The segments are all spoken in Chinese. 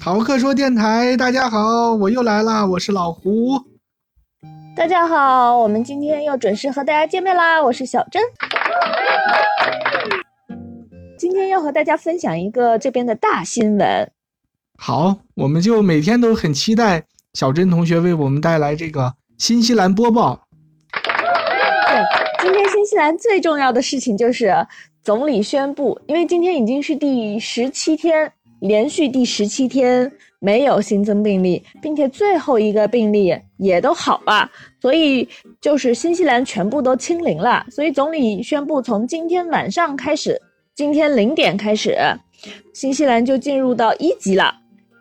逃课说电台，大家好，我又来啦，我是老胡。大家好，我们今天又准时和大家见面啦，我是小珍。今天要和大家分享一个这边的大新闻。好，我们就每天都很期待小珍同学为我们带来这个新西兰播报。对，今天新西兰最重要的事情就是总理宣布，因为今天已经是第十七天。连续第十七天没有新增病例，并且最后一个病例也都好了，所以就是新西兰全部都清零了。所以总理宣布，从今天晚上开始，今天零点开始，新西兰就进入到一级了。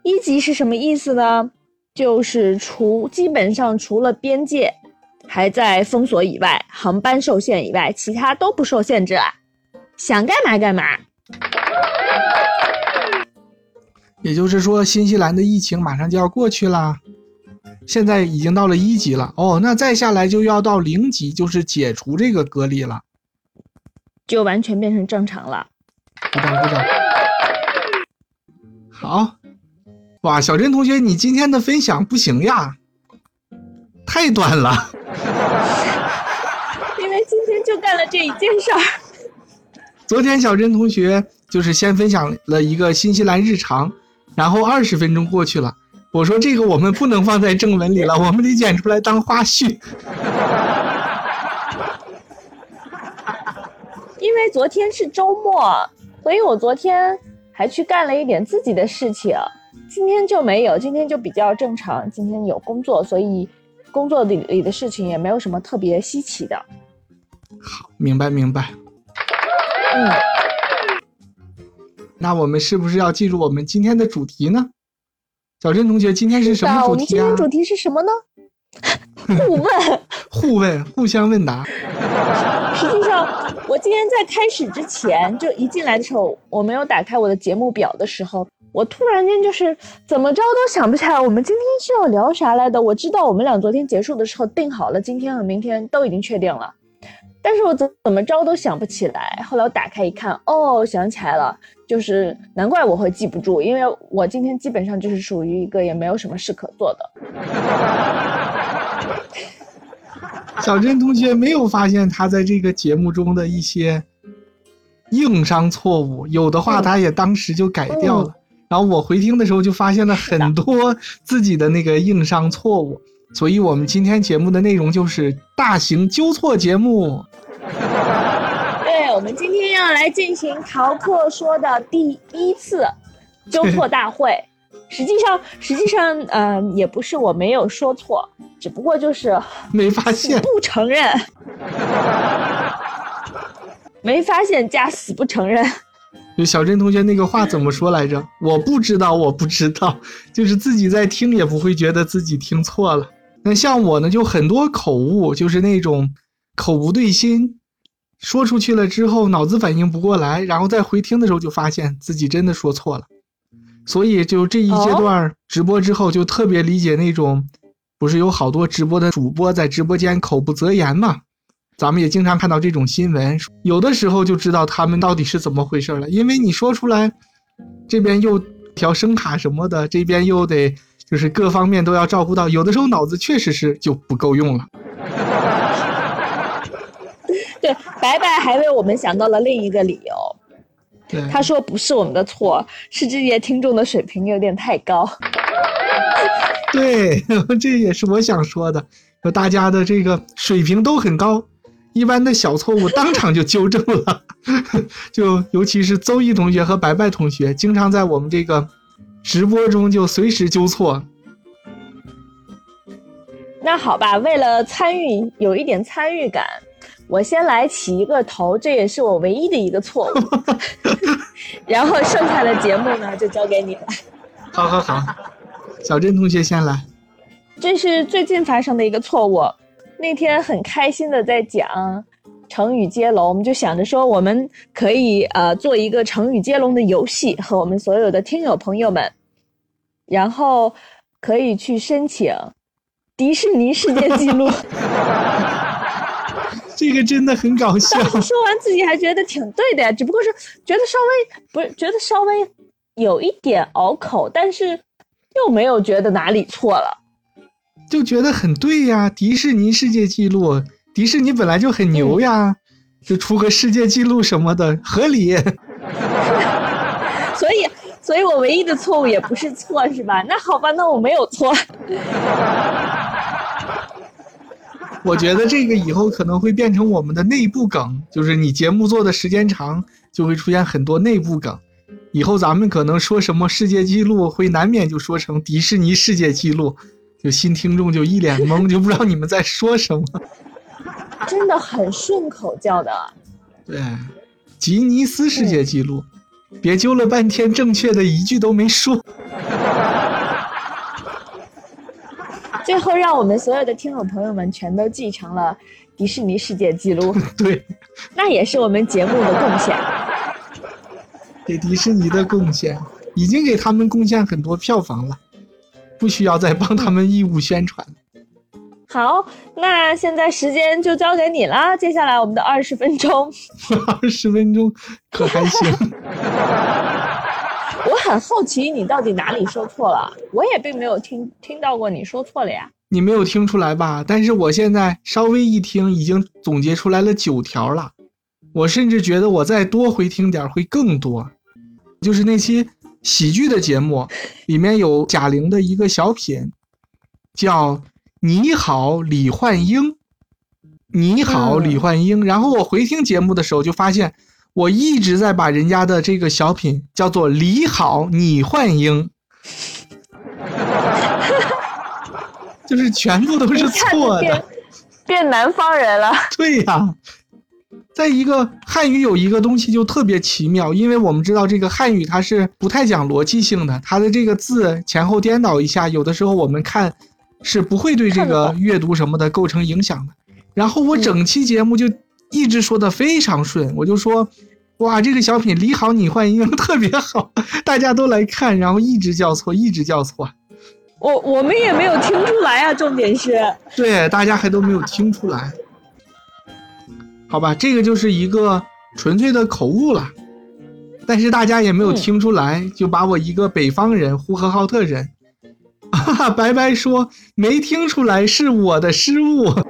一级是什么意思呢？就是除基本上除了边界还在封锁以外，航班受限以外，其他都不受限制了，想干嘛干嘛。也就是说，新西兰的疫情马上就要过去了，现在已经到了一级了。哦，那再下来就要到零级，就是解除这个隔离了，就完全变成正常了。鼓掌鼓掌。好，哇，小珍同学，你今天的分享不行呀，太短了。因为今天就干了这一件事儿。昨天小珍同学就是先分享了一个新西兰日常。然后二十分钟过去了，我说这个我们不能放在正文里了，我们得剪出来当花絮。因为昨天是周末，所以我昨天还去干了一点自己的事情，今天就没有，今天就比较正常。今天有工作，所以工作里里的事情也没有什么特别稀奇的。好，明白明白。嗯。那我们是不是要进入我们今天的主题呢？小珍同学，今天是什么主题啊？我们今天主题是什么呢？互问，互问，互相问答。实际上，我今天在开始之前，就一进来的时候，我没有打开我的节目表的时候，我突然间就是怎么着都想不起来，我们今天是要聊啥来的？我知道我们俩昨天结束的时候定好了，今天和明天都已经确定了。但是我怎怎么着都想不起来，后来我打开一看，哦，想起来了，就是难怪我会记不住，因为我今天基本上就是属于一个也没有什么事可做的。小珍同学没有发现他在这个节目中的一些硬伤错误，有的话他也当时就改掉了，然后我回听的时候就发现了很多自己的那个硬伤错误，所以我们今天节目的内容就是大型纠错节目。对，我们今天要来进行逃课说的第一次 纠错大会。实际上，实际上，呃，也不是我没有说错，只不过就是没发现，不承认，没发现加死不承认。就小珍同学那个话怎么说来着？我不知道，我不知道，就是自己在听也不会觉得自己听错了。那像我呢，就很多口误，就是那种。口不对心，说出去了之后脑子反应不过来，然后再回听的时候就发现自己真的说错了，所以就这一阶段直播之后就特别理解那种，不是有好多直播的主播在直播间口不择言嘛？咱们也经常看到这种新闻，有的时候就知道他们到底是怎么回事了，因为你说出来，这边又调声卡什么的，这边又得就是各方面都要照顾到，有的时候脑子确实是就不够用了。对，白白还为我们想到了另一个理由。他说不是我们的错，是这些听众的水平有点太高。对，这也是我想说的，说大家的这个水平都很高，一般的小错误当场就纠正了。就尤其是邹毅同学和白白同学，经常在我们这个直播中就随时纠错。那好吧，为了参与，有一点参与感。我先来起一个头，这也是我唯一的一个错误。然后剩下的节目呢，就交给你了。好好好，小珍同学先来。这是最近发生的一个错误。那天很开心的在讲成语接龙，我们就想着说，我们可以呃做一个成语接龙的游戏，和我们所有的听友朋友们，然后可以去申请迪士尼世界纪录。这个真的很搞笑。当时说完自己还觉得挺对的呀，只不过是觉得稍微不是觉得稍微有一点拗口，但是又没有觉得哪里错了，就觉得很对呀。迪士尼世界纪录，迪士尼本来就很牛呀，就出个世界纪录什么的，合理。所以，所以我唯一的错误也不是错，是吧？那好吧，那我没有错。我觉得这个以后可能会变成我们的内部梗，就是你节目做的时间长，就会出现很多内部梗。以后咱们可能说什么世界纪录，会难免就说成迪士尼世界纪录，就新听众就一脸懵，就不知道你们在说什么。真的很顺口叫的。对，吉尼斯世界纪录，别揪了半天，正确的一句都没说。最后，让我们所有的听众朋友们全都继承了迪士尼世界纪录。对，那也是我们节目的贡献。给迪士尼的贡献，已经给他们贡献很多票房了，不需要再帮他们义务宣传。好，那现在时间就交给你了。接下来我们的二十分钟，二十分钟可还行。很好奇你到底哪里说错了，我也并没有听听到过你说错了呀。你没有听出来吧？但是我现在稍微一听，已经总结出来了九条了。我甚至觉得我再多回听点会更多。就是那期喜剧的节目，里面有贾玲的一个小品，叫《你好，李焕英》。你好，李焕英。然后我回听节目的时候，就发现。我一直在把人家的这个小品叫做“李好你幻英”，就是全部都是错的，变南方人了。对呀，在一个汉语有一个东西就特别奇妙，因为我们知道这个汉语它是不太讲逻辑性的，它的这个字前后颠倒一下，有的时候我们看是不会对这个阅读什么的构成影响的。然后我整期节目就。一直说的非常顺，我就说，哇，这个小品李好你换英特别好，大家都来看，然后一直叫错，一直叫错，我我们也没有听出来啊，重点是，对，大家还都没有听出来，好吧，这个就是一个纯粹的口误了，但是大家也没有听出来，就把我一个北方人，呼和浩特人，哈哈，白白说没听出来是我的失误。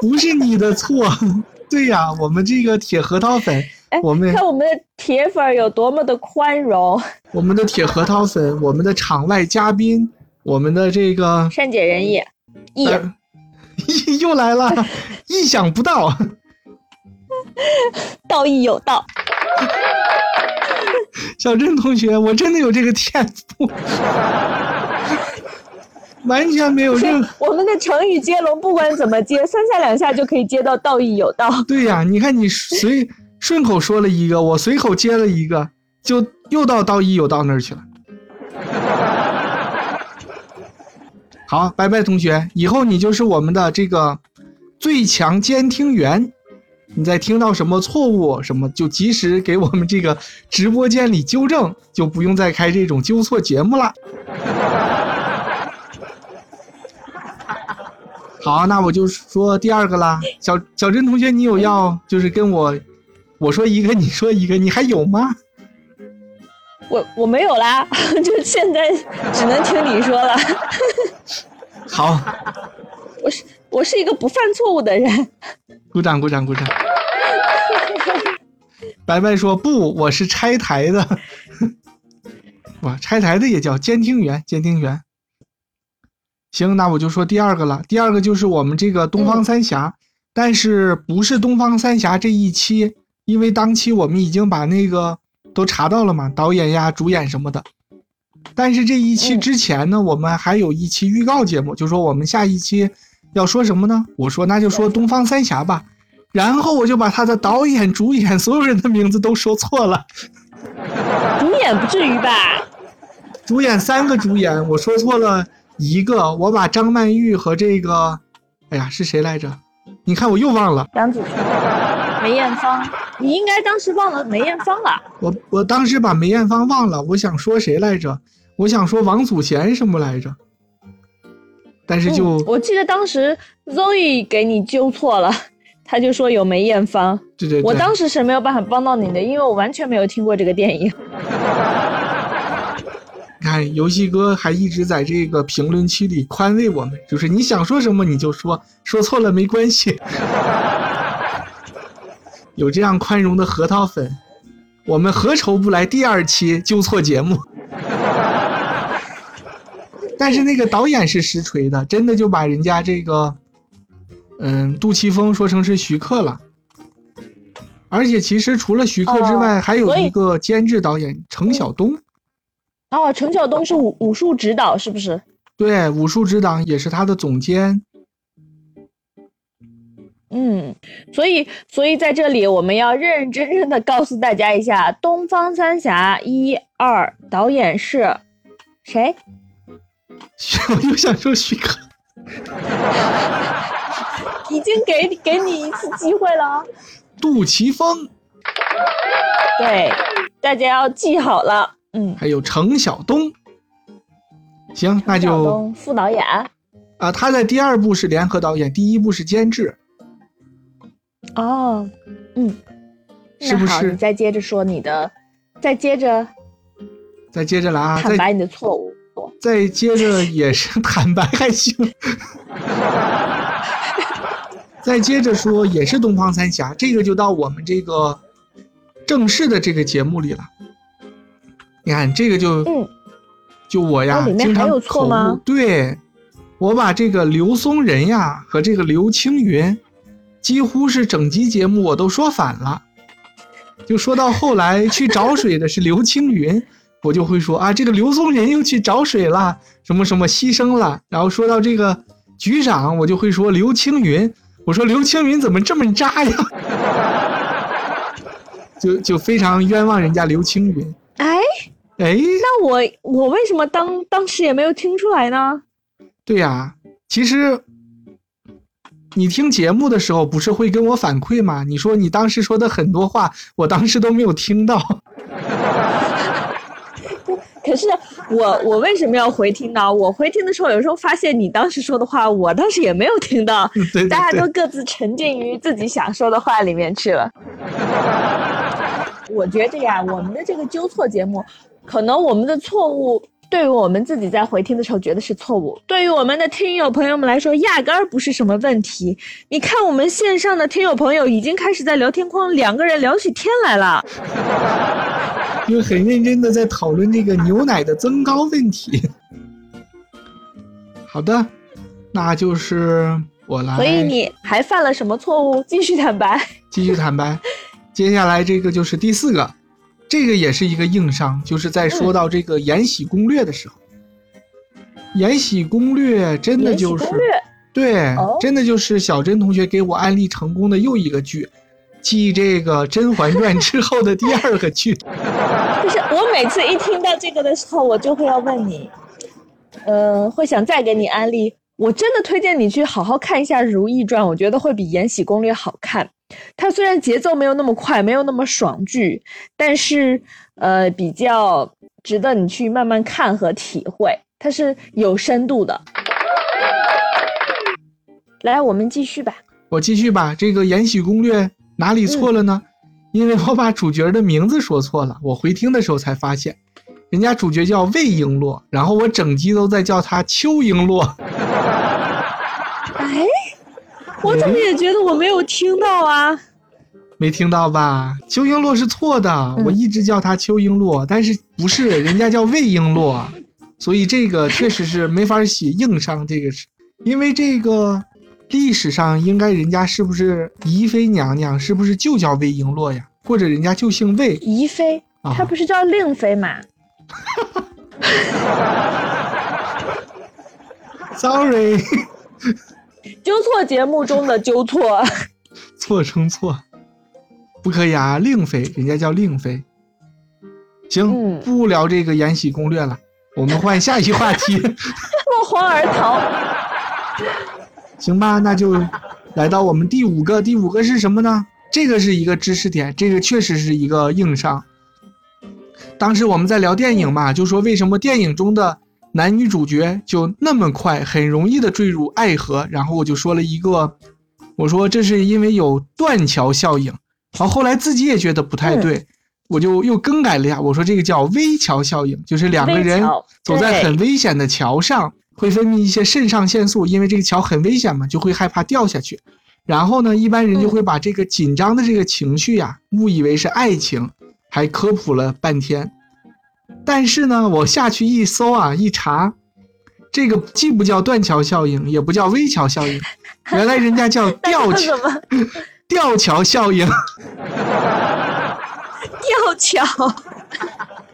不是你的错，对呀，我们这个铁核桃粉，我们看我们的铁粉有多么的宽容。我们的铁核桃粉，我们的场外嘉宾，我们的这个善解人意，意 又来了，意想不到，道义有道。小郑同学，我真的有这个天赋。完全没有任何。我们的成语接龙，不管怎么接，三下两下就可以接到“道义有道”。对呀，你看你随顺口说了一个，我随口接了一个，就又到“道义有道”那儿去了。好，拜拜，同学，以后你就是我们的这个最强监听员。你在听到什么错误什么，就及时给我们这个直播间里纠正，就不用再开这种纠错节目了。好，那我就说第二个啦。小小珍同学，你有要就是跟我，我说一个，你说一个，你还有吗？我我没有啦，就现在只能听你说了。好，我是我是一个不犯错误的人。鼓掌鼓掌鼓掌。白白说不，我是拆台的。哇，拆台的也叫监听员，监听员。行，那我就说第二个了。第二个就是我们这个东方三侠，但是不是东方三峡这一期，因为当期我们已经把那个都查到了嘛，导演呀、主演什么的。但是这一期之前呢，我们还有一期预告节目，就说我们下一期要说什么呢？我说那就说东方三峡吧。然后我就把他的导演、主演所有人的名字都说错了。主演不至于吧？主演三个主演，我说错了。一个，我把张曼玉和这个，哎呀，是谁来着？你看我又忘了。杨紫琼、梅艳芳，你应该当时忘了梅艳芳了。我我当时把梅艳芳忘了，我想说谁来着？我想说王祖贤什么来着？但是就我记得当时 Zoe 给你纠错了，他就说有梅艳芳。对对。我当时是没有办法帮到你的，因为我完全没有听过这个电影。你看游戏哥还一直在这个评论区里宽慰我们，就是你想说什么你就说，说错了没关系。有这样宽容的核桃粉，我们何愁不来第二期纠错节目？但是那个导演是实锤的，真的就把人家这个，嗯，杜琪峰说成是徐克了。而且其实除了徐克之外，还有一个监制导演程晓东。哦，陈晓东是武武术指导是不是？对，武术指导也是他的总监。嗯，所以所以在这里我们要认认真真的告诉大家一下，《东方三侠》一二导演是谁？我又想说徐克，已经给给你一次机会了。杜琪峰，对，大家要记好了。嗯，还有程晓东。行，那就副导演啊，他在第二部是联合导演，第一部是监制。哦，嗯，是不是？你再接着说你的，再接着，再接着来啊！坦白你的错误。再接着也是 坦白还行。再接着说也是东方三侠，这个就到我们这个正式的这个节目里了。你看这个就，就我呀，经常口误。对，我把这个刘松仁呀和这个刘青云。几乎是整集节目我都说反了，就说到后来去找 水的是刘青云，我就会说啊，这个刘松仁又去找水了，什么什么牺牲了。然后说到这个局长，我就会说刘青云，我说刘青云怎么这么渣呀？就就非常冤枉人家刘青云。哎哎，那我我为什么当当时也没有听出来呢？对呀，其实。你听节目的时候不是会跟我反馈吗？你说你当时说的很多话，我当时都没有听到。可是我我为什么要回听呢？我回听的时候，有时候发现你当时说的话，我当时也没有听到。大家都各自沉浸于自己想说的话里面去了。我觉得呀，我们的这个纠错节目，可能我们的错误。对于我们自己在回听的时候觉得是错误，对于我们的听友朋友们来说，压根儿不是什么问题。你看，我们线上的听友朋友已经开始在聊天框两个人聊起天来了，因为很认真的在讨论这个牛奶的增高问题。好的，那就是我来。所以你还犯了什么错误？继续坦白。继续坦白。接下来这个就是第四个。这个也是一个硬伤，就是在说到这个《延禧攻略》的时候，《延禧攻略》真的就是对，真的就是小珍同学给我安利成功的又一个剧，继这个《甄嬛传》之后的第二个剧。就是我每次一听到这个的时候，我就会要问你，呃，会想再给你安利。我真的推荐你去好好看一下《如懿传》，我觉得会比《延禧攻略》好看。它虽然节奏没有那么快，没有那么爽剧，但是呃比较值得你去慢慢看和体会，它是有深度的。来，我们继续吧。我继续吧。这个《延禧攻略》哪里错了呢？因为我把主角的名字说错了。我回听的时候才发现，人家主角叫魏璎珞，然后我整集都在叫她邱璎珞。我怎么也觉得我没有听到啊？没听到吧？邱璎珞是错的，我一直叫她邱璎珞，但是不是人家叫魏璎珞，所以这个确实是没法写硬伤。这个是因为这个历史上应该人家是不是宜妃娘娘是不是就叫魏璎珞呀？或者人家就姓魏？宜妃，她不是叫令妃吗？Sorry。纠错节目中的纠错，错称错，不可以啊！令妃，人家叫令妃。行，不聊这个《延禧攻略》了，我们换下一话题。落荒而逃。行吧，那就来到我们第五个。第五个是什么呢？这个是一个知识点，这个确实是一个硬伤。当时我们在聊电影嘛，就说为什么电影中的。男女主角就那么快，很容易的坠入爱河。然后我就说了一个，我说这是因为有断桥效应。然后后来自己也觉得不太对，我就又更改了一下，我说这个叫危桥效应，就是两个人走在很危险的桥上，会分泌一些肾上腺素，因为这个桥很危险嘛，就会害怕掉下去。然后呢，一般人就会把这个紧张的这个情绪呀，误以为是爱情，还科普了半天。但是呢，我下去一搜啊，一查，这个既不叫断桥效应，也不叫危桥效应，原来人家叫吊桥，吊桥效应。吊桥，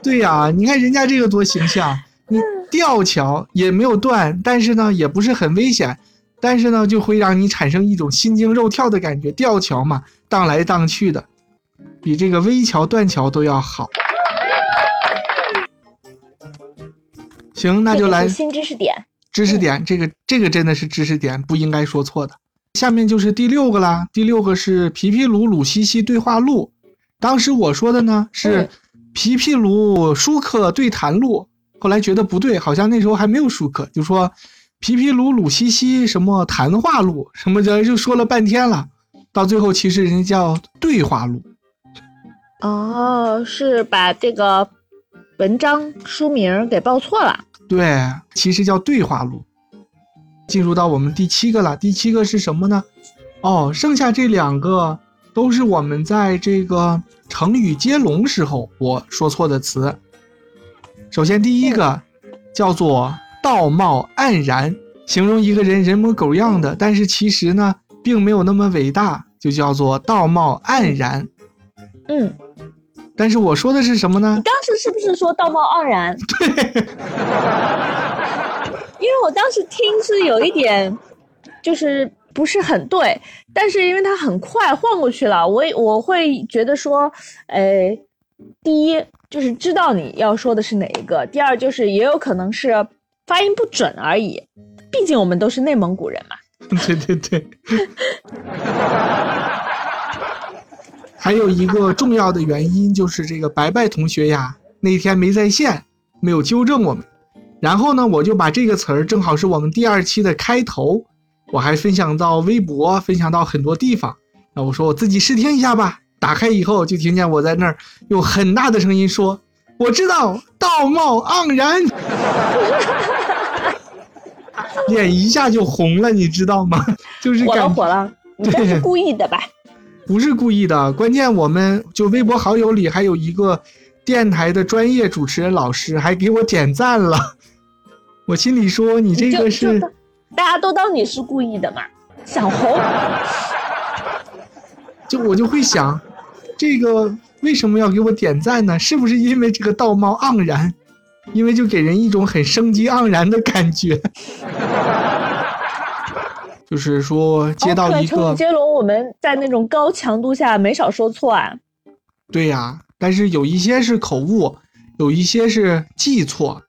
对呀，你看人家这个多形象，你吊桥也没有断，但是呢，也不是很危险，但是呢，就会让你产生一种心惊肉跳的感觉。吊桥嘛，荡来荡去的，比这个危桥断桥都要好。行，那就来新知识点。知识点，这个这个真的是知识点，不应该说错的。下面就是第六个啦，第六个是皮皮鲁鲁西西对话录。当时我说的呢是皮皮鲁舒克对谈录，后来觉得不对，好像那时候还没有舒克，就说皮皮鲁鲁西西什么谈话录什么的，就说了半天了，到最后其实人家叫对话录。哦，是把这个文章书名给报错了。对，其实叫对话录。进入到我们第七个了，第七个是什么呢？哦，剩下这两个。都是我们在这个成语接龙时候我说错的词。首先第一个叫做道貌岸然，形容一个人人模狗样的，但是其实呢并没有那么伟大，就叫做道貌岸然。嗯，但是我说的是什么呢？你当时是不是说道貌岸然？对，因为我当时听是有一点，就是。不是很对，但是因为它很快换过去了，我我会觉得说，呃，第一就是知道你要说的是哪一个，第二就是也有可能是发音不准而已，毕竟我们都是内蒙古人嘛。对 对对。还有一个重要的原因就是这个白白同学呀，那天没在线，没有纠正我们，然后呢，我就把这个词儿正好是我们第二期的开头。我还分享到微博，分享到很多地方。那我说我自己试听一下吧。打开以后就听见我在那儿用很大的声音说：“我知道，道貌岸然。”脸一下就红了，你知道吗？就是火了火了，你这是故意的吧？不是故意的，关键我们就微博好友里还有一个电台的专业主持人老师还给我点赞了。我心里说你这个是。大家都当你是故意的嘛，想红，就我就会想，这个为什么要给我点赞呢？是不是因为这个道貌盎然？因为就给人一种很生机盎然的感觉。就是说接到一个接龙，我们在那种高强度下没少说错啊。对呀，但是有一些是口误，有一些是记错。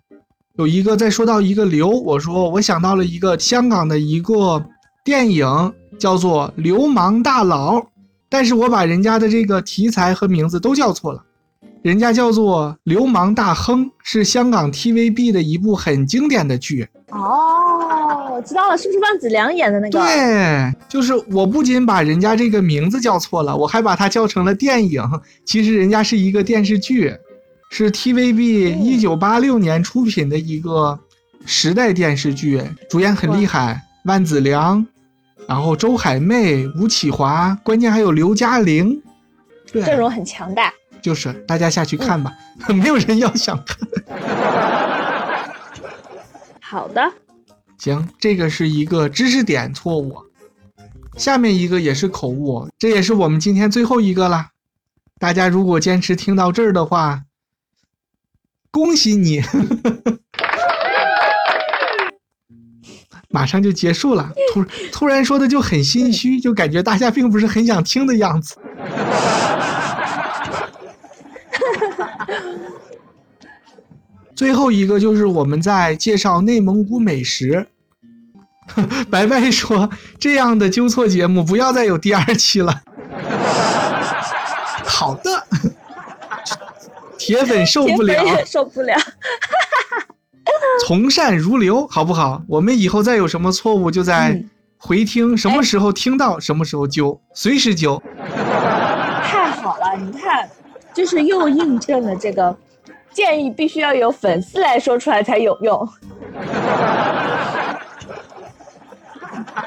有一个在说到一个刘，我说我想到了一个香港的一个电影，叫做《流氓大佬》，但是我把人家的这个题材和名字都叫错了，人家叫做《流氓大亨》，是香港 TVB 的一部很经典的剧。哦，我知道了，是不是万梓良演的那个？对，就是我不仅把人家这个名字叫错了，我还把它叫成了电影，其实人家是一个电视剧。是 TVB 一九八六年出品的一个时代电视剧，主演很厉害，万梓良，然后周海媚、吴启华，关键还有刘嘉玲，阵容很强大。就是大家下去看吧，没有人要想看。好的，行，这个是一个知识点错误，下面一个也是口误，这也是我们今天最后一个了。大家如果坚持听到这儿的话。恭喜你，马上就结束了。突突然说的就很心虚，就感觉大家并不是很想听的样子。最后一个就是我们在介绍内蒙古美食。白白说：“这样的纠错节目不要再有第二期了。”好的。铁粉受不了，受不了。从善如流，好不好？我们以后再有什么错误，就在回听，什么时候听到，什么时候纠，随时纠。太好了，你看，就是又印证了这个建议必须要有粉丝来说出来才有用。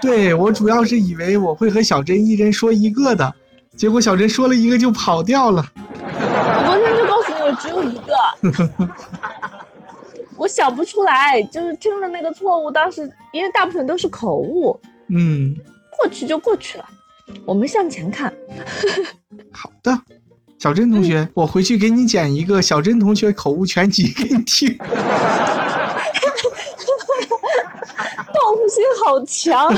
对我主要是以为我会和小珍一人说一个的，结果小珍说了一个就跑掉了。我昨天就告诉你我只有一个，我想不出来，就是听了那个错误，当时因为大部分都是口误，嗯，过去就过去了，我们向前看。好的，小珍同学，我回去给你剪一个小珍同学口误全集给你听。报复心好强。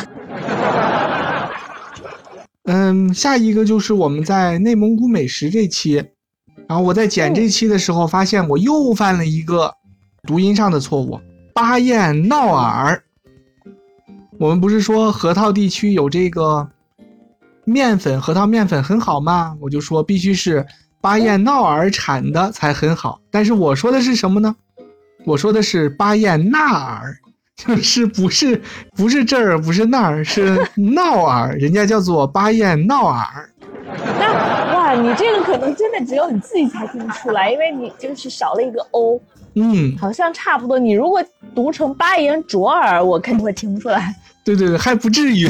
嗯，下一个就是我们在内蒙古美食这期，然后我在剪这期的时候，发现我又犯了一个读音上的错误，巴彦淖尔。我们不是说河套地区有这个面粉，核桃面粉很好吗？我就说必须是巴彦淖尔产的才很好，但是我说的是什么呢？我说的是巴彦淖尔。就是不是不是这儿不是那儿是闹尔，人家叫做巴彦淖尔。那哇，你这个可能真的只有你自己才听出来，因为你就是少了一个 o。嗯，好像差不多。你如果读成巴彦卓尔，我肯定会听不出来。对对对，还不至于。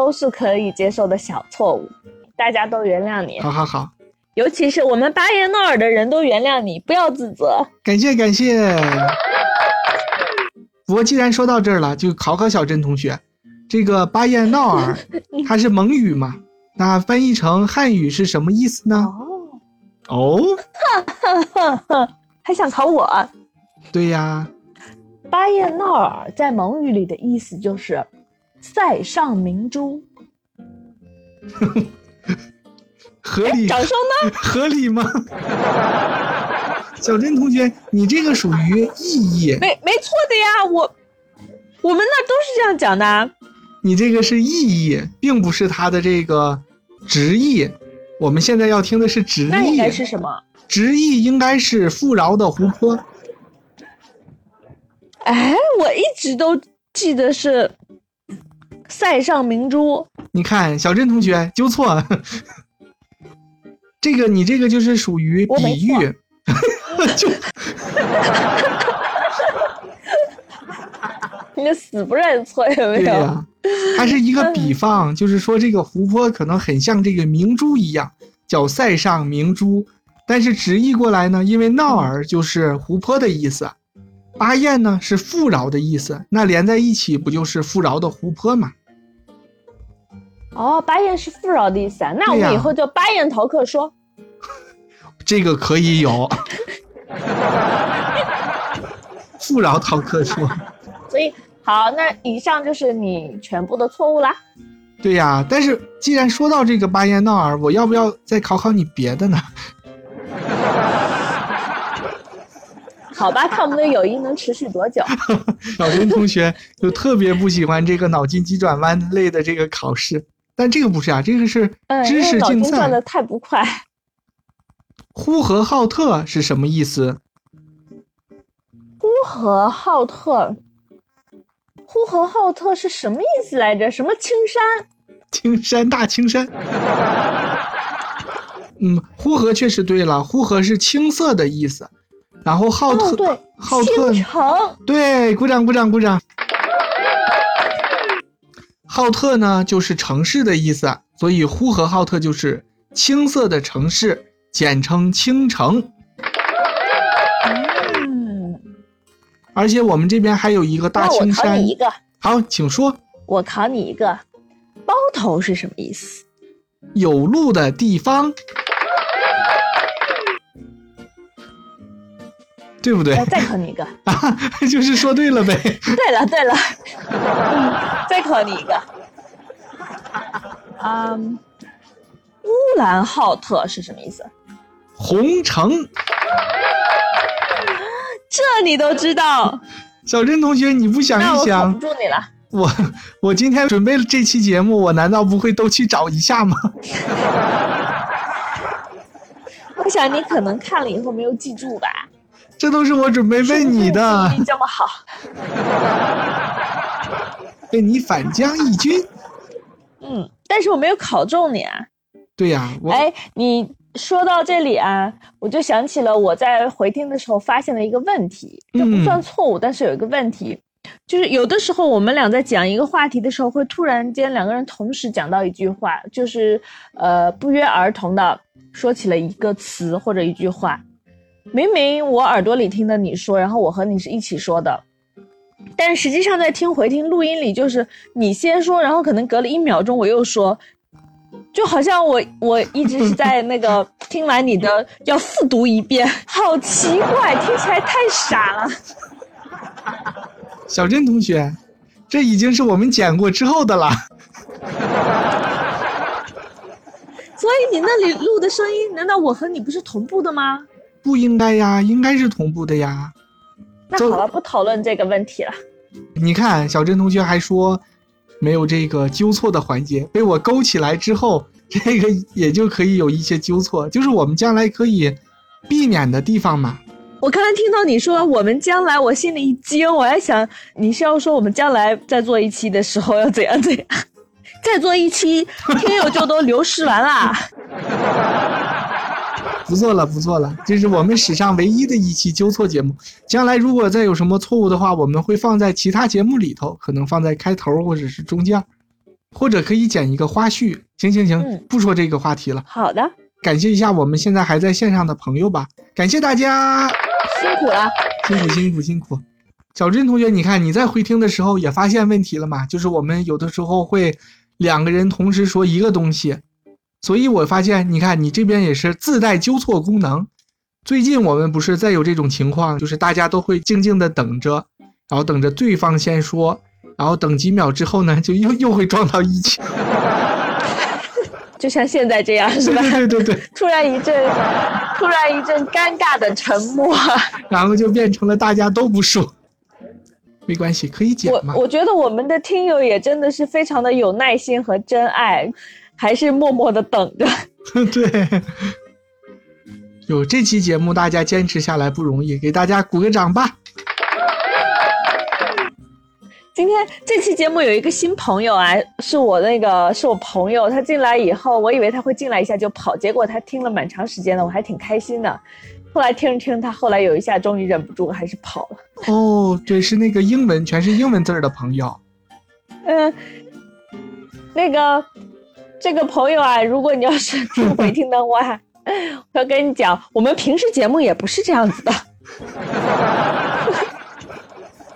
都是可以接受的小错误，大家都原谅你。好好好。尤其是我们巴彦淖尔的人都原谅你，不要自责。感谢感谢。不过既然说到这儿了，就考考小珍同学，这个巴彦淖尔 它是蒙语嘛？那翻译成汉语是什么意思呢？哦哦，还想考我？对呀，巴彦淖尔在蒙语里的意思就是塞上明珠。合理？掌声呢？合理吗？小珍同学，你这个属于意译，没没错的呀，我我们那都是这样讲的。你这个是意译，并不是它的这个直译。我们现在要听的是直译。那应该是什么？直译应该是富饶的湖泊。哎，我一直都记得是塞上明珠。你看，小珍同学纠错。这个你这个就是属于比喻，就，你死不认错有没有？对呀，它是一个比方，就是说这个湖泊可能很像这个明珠一样，叫塞上明珠。但是直译过来呢，因为闹儿就是湖泊的意思，巴彦呢是富饶的意思，那连在一起不就是富饶的湖泊吗？哦，巴彦是富饶的意思啊，那我们以后叫巴彦逃课说。这个可以有，富饶逃课说。所以好，那以上就是你全部的错误啦。对呀，但是既然说到这个巴彦淖尔，我要不要再考考你别的呢？好吧，看我们的友谊能持续多久。小林同学就特别不喜欢这个脑筋急转弯类的这个考试，但这个不是啊，这个是知识竞赛。转的太不快。呼和浩特是什么意思？呼和浩特，呼和浩特是什么意思来着？什么青山？青山大青山。嗯，呼和确实对了，呼和是青色的意思。然后浩特，对，浩特，城，对，鼓掌鼓掌鼓掌。浩特呢，就是城市的意思，所以呼和浩特就是青色的城市，简称青城。嗯，而且我们这边还有一个大青山。我考你一个。好，请说。我考你一个，包头是什么意思？有路的地方。对不对？再考你一个啊，就是说对了呗。对了对了，嗯，再考你一个。嗯，乌兰浩特是什么意思？红城。这你都知道？小珍同学，你不想一想？我不住你了。我我今天准备了这期节目，我难道不会都去找一下吗？我想你可能看了以后没有记住吧。这都是我准备问你的。你这么好，被你反将一军。嗯，但是我没有考中你啊。对呀，我哎，你说到这里啊，我就想起了我在回听的时候发现了一个问题，这不算错误，但是有一个问题，就是有的时候我们俩在讲一个话题的时候，会突然间两个人同时讲到一句话，就是呃不约而同的说起了一个词或者一句话，明明我耳朵里听的你说，然后我和你是一起说的。但实际上，在听回听录音里，就是你先说，然后可能隔了一秒钟我又说，就好像我我一直是在那个听完你的要复读一遍，好奇怪，听起来太傻了。小珍同学，这已经是我们剪过之后的了。所以你那里录的声音，难道我和你不是同步的吗？不应该呀，应该是同步的呀。那好了，不讨论这个问题了。你看，小珍同学还说没有这个纠错的环节，被我勾起来之后，这个也就可以有一些纠错，就是我们将来可以避免的地方嘛。我刚才听到你说我们将来，我心里一惊，我还想你是要说我们将来再做一期的时候要怎样怎样。再做一期，听友就都流失完了。不错了，不错了，这是我们史上唯一的一期纠错节目。将来如果再有什么错误的话，我们会放在其他节目里头，可能放在开头或者是中间，或者可以剪一个花絮。行行行，不说这个话题了。好的，感谢一下我们现在还在线上的朋友吧，感谢大家，辛苦了，辛苦辛苦辛苦。小珍同学，你看你在回听的时候也发现问题了吗？就是我们有的时候会。两个人同时说一个东西，所以我发现，你看你这边也是自带纠错功能。最近我们不是再有这种情况，就是大家都会静静的等着，然后等着对方先说，然后等几秒之后呢，就又又会撞到一起，就像现在这样，是吧？对对对，突然一阵，突然一阵尴尬的沉默，然后就变成了大家都不说。没关系，可以剪嘛。我我觉得我们的听友也真的是非常的有耐心和真爱，还是默默的等着。对，有这期节目大家坚持下来不容易，给大家鼓个掌吧。今天这期节目有一个新朋友啊，是我那个是我朋友，他进来以后，我以为他会进来一下就跑，结果他听了蛮长时间的，我还挺开心的。后来听着听着，他后来有一下终于忍不住，还是跑了。哦，对，是那个英文全是英文字儿的朋友。嗯，那个这个朋友啊，如果你要是听回听的话，我要跟你讲，我们平时节目也不是这样子的。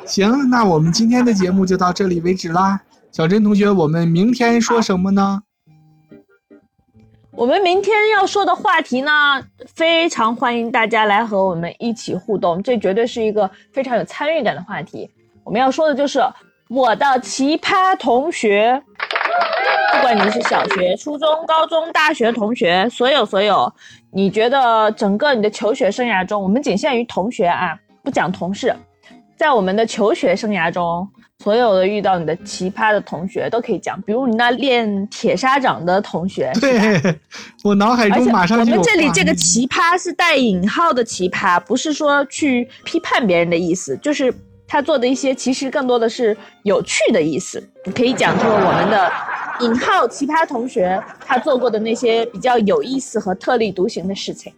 行，那我们今天的节目就到这里为止啦。小珍同学，我们明天说什么呢？我们明天要说的话题呢，非常欢迎大家来和我们一起互动，这绝对是一个非常有参与感的话题。我们要说的就是我的奇葩同学，不管你是小学、初中、高中、大学同学，所有所有，你觉得整个你的求学生涯中，我们仅限于同学啊，不讲同事，在我们的求学生涯中。所有的遇到你的奇葩的同学都可以讲，比如你那练铁砂掌的同学。对，我脑海中马上就我们这里这个奇葩是带引号的奇葩，不是说去批判别人的意思，就是他做的一些其实更多的是有趣的意思。你可以讲出我们的引号奇葩同学他做过的那些比较有意思和特立独行的事情。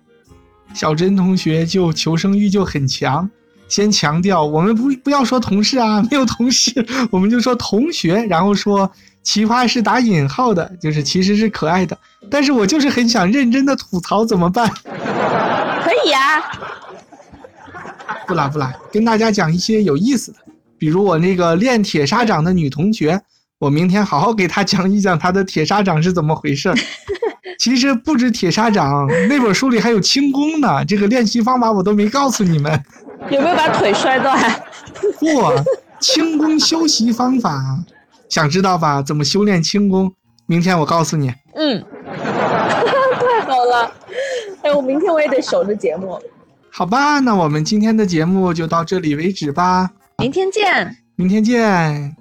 小珍同学就求生欲就很强。先强调，我们不不要说同事啊，没有同事，我们就说同学，然后说奇葩是打引号的，就是其实是可爱的，但是我就是很想认真的吐槽，怎么办？可以呀，不啦不啦，跟大家讲一些有意思的，比如我那个练铁砂掌的女同学，我明天好好给她讲一讲她的铁砂掌是怎么回事。其实不止铁砂掌，那本书里还有轻功呢，这个练习方法我都没告诉你们。有没有把腿摔断？不，轻功修习方法，想知道吧？怎么修炼轻功？明天我告诉你。嗯，太好了！哎，我明天我也得守着节目。好吧，那我们今天的节目就到这里为止吧。明天见。明天见。